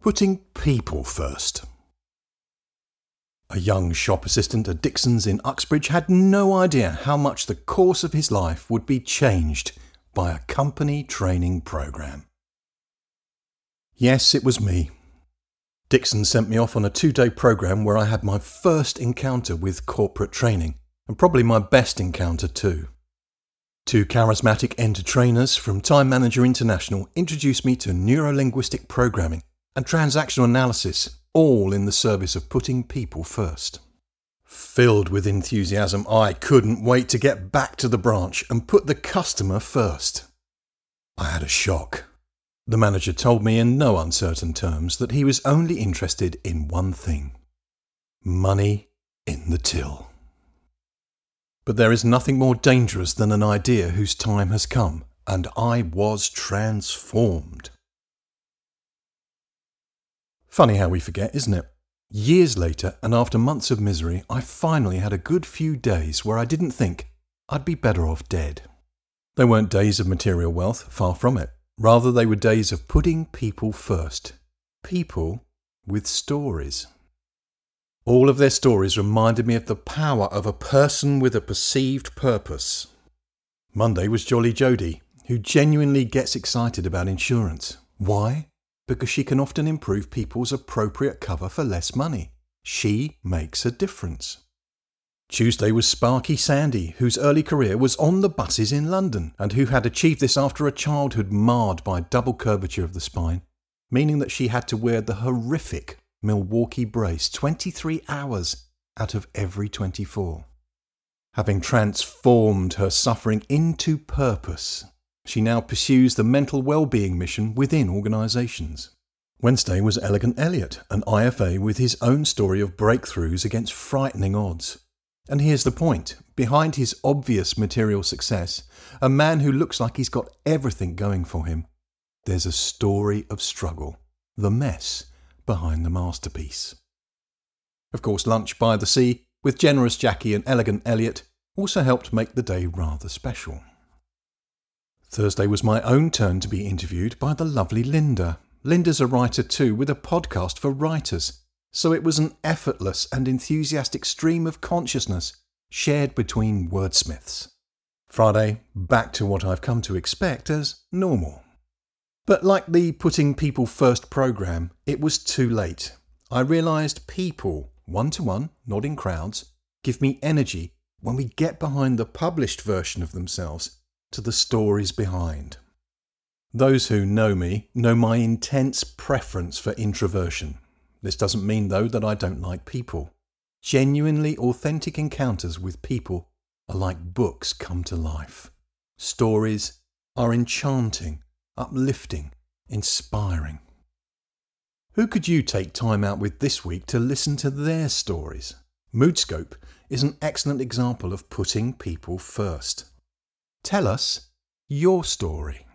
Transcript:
Putting people first. A young shop assistant at Dixons in Uxbridge had no idea how much the course of his life would be changed by a company training program. Yes, it was me. Dixon sent me off on a two day program where I had my first encounter with corporate training, and probably my best encounter too. Two charismatic entertrainers from Time Manager International introduced me to neurolinguistic programming and transactional analysis, all in the service of putting people first. Filled with enthusiasm, I couldn't wait to get back to the branch and put the customer first. I had a shock. The manager told me in no uncertain terms that he was only interested in one thing money in the till. But there is nothing more dangerous than an idea whose time has come, and I was transformed. Funny how we forget, isn't it? Years later, and after months of misery, I finally had a good few days where I didn't think I'd be better off dead. They weren't days of material wealth, far from it. Rather, they were days of putting people first. People with stories. All of their stories reminded me of the power of a person with a perceived purpose. Monday was Jolly Jodie, who genuinely gets excited about insurance. Why? Because she can often improve people's appropriate cover for less money. She makes a difference. Tuesday was Sparky Sandi, whose early career was on the buses in London, and who had achieved this after a childhood marred by double curvature of the spine, meaning that she had to wear the horrific Milwaukee brace 23 hours out of every 24. Having transformed her suffering into purpose, she now pursues the mental well-being mission within organisations. Wednesday was Elegant Elliot, an IFA with his own story of breakthroughs against frightening odds. And here's the point behind his obvious material success, a man who looks like he's got everything going for him, there's a story of struggle, the mess behind the masterpiece. Of course, lunch by the sea with generous Jackie and elegant Elliot also helped make the day rather special. Thursday was my own turn to be interviewed by the lovely Linda. Linda's a writer too, with a podcast for writers, so it was an effortless and enthusiastic stream of consciousness shared between wordsmiths. Friday, back to what I've come to expect as normal. But like the Putting People First program, it was too late. I realised people, one to one, not in crowds, give me energy when we get behind the published version of themselves to the stories behind. Those who know me know my intense preference for introversion. This doesn't mean, though, that I don't like people. Genuinely authentic encounters with people are like books come to life. Stories are enchanting, uplifting, inspiring. Who could you take time out with this week to listen to their stories? Moodscope is an excellent example of putting people first. Tell us your story.